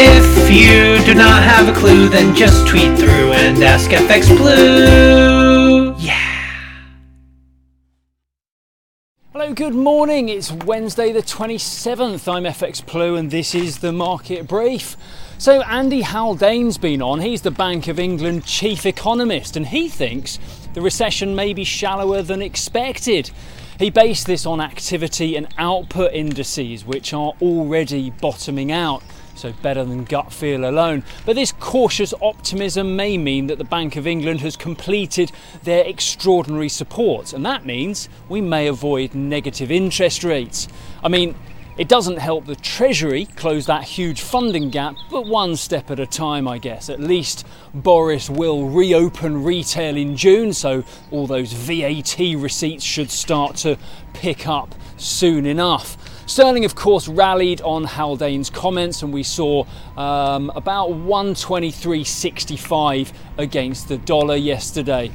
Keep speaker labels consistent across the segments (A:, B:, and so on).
A: If you do not have a clue, then just tweet through and ask FX Blue. Yeah.
B: Hello, good morning. It's Wednesday, the 27th. I'm FX Blue, and this is the market brief. So, Andy Haldane's been on. He's the Bank of England chief economist, and he thinks the recession may be shallower than expected. He based this on activity and output indices, which are already bottoming out so better than gut feel alone. But this cautious optimism may mean that the Bank of England has completed their extraordinary support, and that means we may avoid negative interest rates. I mean, it doesn't help the Treasury close that huge funding gap, but one step at a time, I guess. At least Boris will reopen retail in June, so all those VAT receipts should start to pick up soon enough. Sterling, of course, rallied on Haldane's comments, and we saw um, about 123.65 against the dollar yesterday.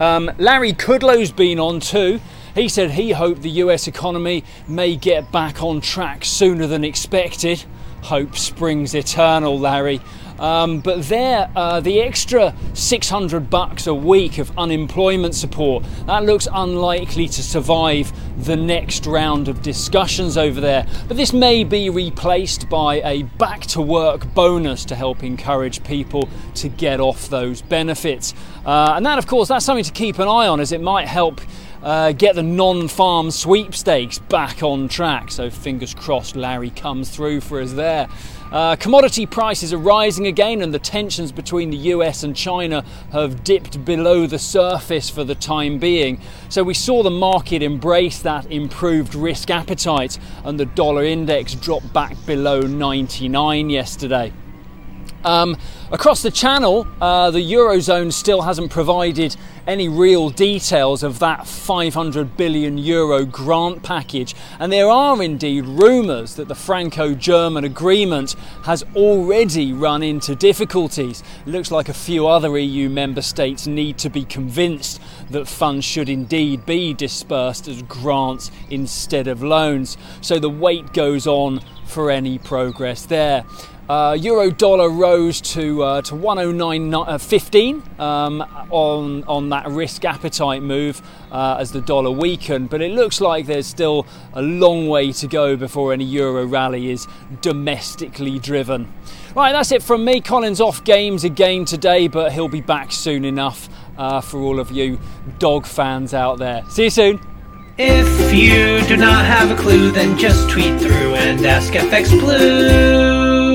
B: Um, Larry Kudlow's been on too. He said he hoped the US economy may get back on track sooner than expected. Hope springs eternal, Larry. Um, but there, uh, the extra 600 bucks a week of unemployment support that looks unlikely to survive the next round of discussions over there. But this may be replaced by a back to work bonus to help encourage people to get off those benefits. Uh, and that, of course, that's something to keep an eye on as it might help uh, get the non farm sweepstakes back on track. So, fingers crossed, Larry comes through for us there. Uh, commodity prices are rising again, and the tensions between the US and China have dipped below the surface for the time being. So, we saw the market embrace that improved risk appetite, and the dollar index dropped back below 99 yesterday. Um, across the channel, uh, the Eurozone still hasn't provided any real details of that 500 billion euro grant package, and there are indeed rumours that the Franco German agreement has already run into difficulties. It looks like a few other EU member states need to be convinced that funds should indeed be dispersed as grants instead of loans. So the wait goes on for any progress there. Uh, Euro dollar rose to uh, to 109.15 uh, um, on on that risk appetite move uh, as the dollar weakened, but it looks like there's still a long way to go before any euro rally is domestically driven. Right, that's it from me. Colin's off games again today, but he'll be back soon enough uh, for all of you dog fans out there. See you soon.
A: If you do not have a clue, then just tweet through and ask FX Blue.